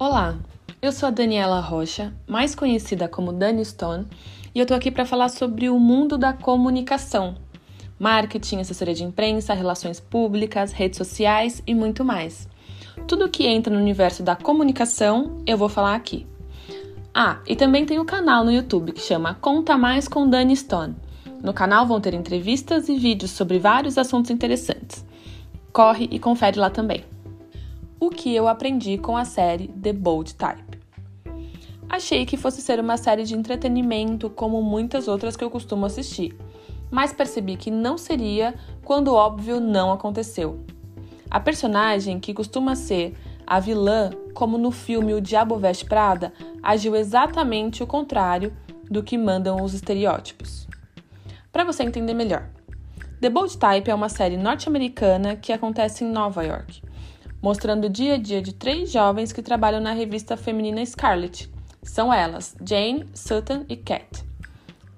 Olá, eu sou a Daniela Rocha, mais conhecida como Dani Stone, e eu tô aqui para falar sobre o mundo da comunicação, marketing, assessoria de imprensa, relações públicas, redes sociais e muito mais. Tudo que entra no universo da comunicação, eu vou falar aqui. Ah, e também tem o um canal no YouTube que chama Conta Mais com Dani Stone. No canal vão ter entrevistas e vídeos sobre vários assuntos interessantes. Corre e confere lá também o que eu aprendi com a série The Bold Type. Achei que fosse ser uma série de entretenimento como muitas outras que eu costumo assistir, mas percebi que não seria quando o óbvio não aconteceu. A personagem, que costuma ser a vilã, como no filme O Diabo Veste Prada, agiu exatamente o contrário do que mandam os estereótipos. Para você entender melhor, The Bold Type é uma série norte-americana que acontece em Nova York mostrando o dia a dia de três jovens que trabalham na revista feminina Scarlet. São elas, Jane, Sutton e Cat.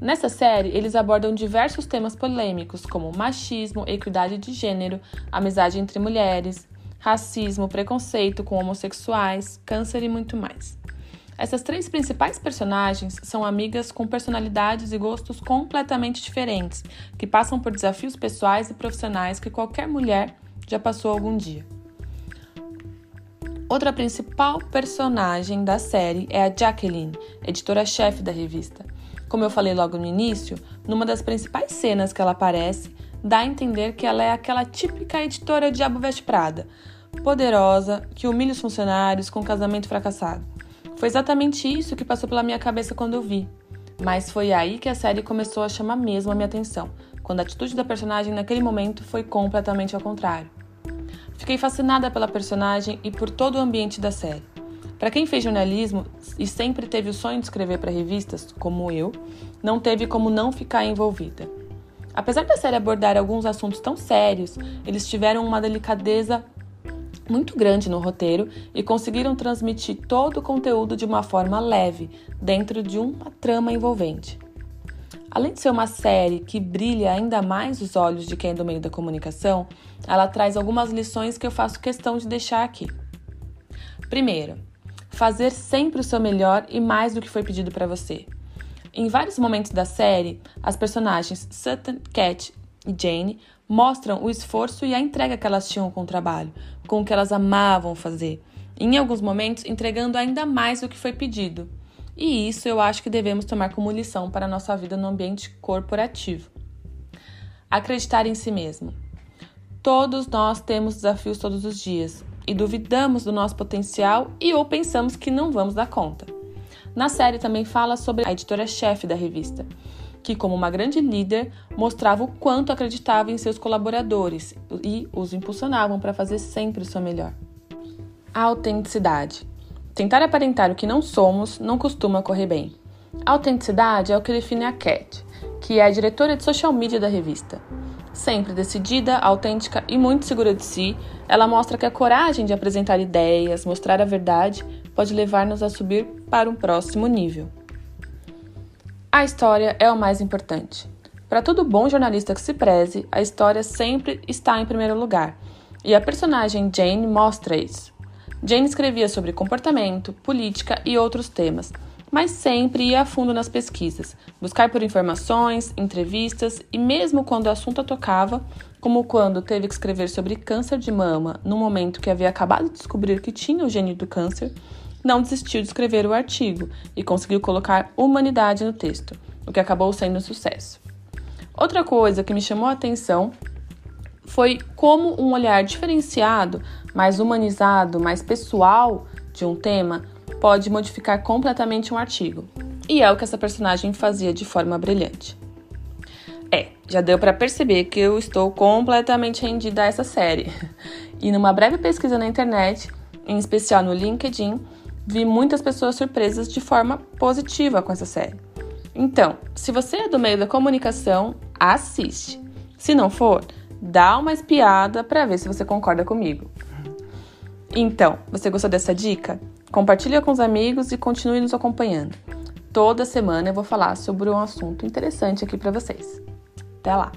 Nessa série, eles abordam diversos temas polêmicos, como machismo, equidade de gênero, amizade entre mulheres, racismo, preconceito com homossexuais, câncer e muito mais. Essas três principais personagens são amigas com personalidades e gostos completamente diferentes, que passam por desafios pessoais e profissionais que qualquer mulher já passou algum dia. Outra principal personagem da série é a Jacqueline, editora-chefe da revista. Como eu falei logo no início, numa das principais cenas que ela aparece, dá a entender que ela é aquela típica editora Diabo Veste Prada, poderosa, que humilha os funcionários com um casamento fracassado. Foi exatamente isso que passou pela minha cabeça quando eu vi. Mas foi aí que a série começou a chamar mesmo a minha atenção, quando a atitude da personagem naquele momento foi completamente ao contrário. Fiquei fascinada pela personagem e por todo o ambiente da série. Para quem fez jornalismo e sempre teve o sonho de escrever para revistas, como eu, não teve como não ficar envolvida. Apesar da série abordar alguns assuntos tão sérios, eles tiveram uma delicadeza muito grande no roteiro e conseguiram transmitir todo o conteúdo de uma forma leve, dentro de uma trama envolvente. Além de ser uma série que brilha ainda mais os olhos de quem é do meio da comunicação, ela traz algumas lições que eu faço questão de deixar aqui. Primeiro, fazer sempre o seu melhor e mais do que foi pedido para você. Em vários momentos da série, as personagens Sutton, Cat e Jane mostram o esforço e a entrega que elas tinham com o trabalho, com o que elas amavam fazer, em alguns momentos entregando ainda mais do que foi pedido. E isso eu acho que devemos tomar como lição para a nossa vida no ambiente corporativo. Acreditar em si mesmo. Todos nós temos desafios todos os dias e duvidamos do nosso potencial e ou pensamos que não vamos dar conta. Na série também fala sobre a editora-chefe da revista, que, como uma grande líder, mostrava o quanto acreditava em seus colaboradores e os impulsionavam para fazer sempre o seu melhor. A autenticidade. Tentar aparentar o que não somos não costuma correr bem. A autenticidade é o que define a Cat, que é a diretora de social media da revista. Sempre decidida, autêntica e muito segura de si, ela mostra que a coragem de apresentar ideias, mostrar a verdade, pode levar-nos a subir para um próximo nível. A história é o mais importante. Para todo bom jornalista que se preze, a história sempre está em primeiro lugar. E a personagem Jane mostra isso. Jane escrevia sobre comportamento, política e outros temas, mas sempre ia a fundo nas pesquisas, buscar por informações, entrevistas e, mesmo quando o assunto a tocava, como quando teve que escrever sobre câncer de mama no momento que havia acabado de descobrir que tinha o gene do câncer, não desistiu de escrever o artigo e conseguiu colocar humanidade no texto, o que acabou sendo um sucesso. Outra coisa que me chamou a atenção foi como um olhar diferenciado, mais humanizado, mais pessoal de um tema pode modificar completamente um artigo. E é o que essa personagem fazia de forma brilhante. É, já deu para perceber que eu estou completamente rendida a essa série. E numa breve pesquisa na internet, em especial no LinkedIn, vi muitas pessoas surpresas de forma positiva com essa série. Então, se você é do meio da comunicação, assiste. Se não for, dá uma espiada para ver se você concorda comigo. Então, você gostou dessa dica? Compartilhe com os amigos e continue nos acompanhando. Toda semana eu vou falar sobre um assunto interessante aqui para vocês. Até lá!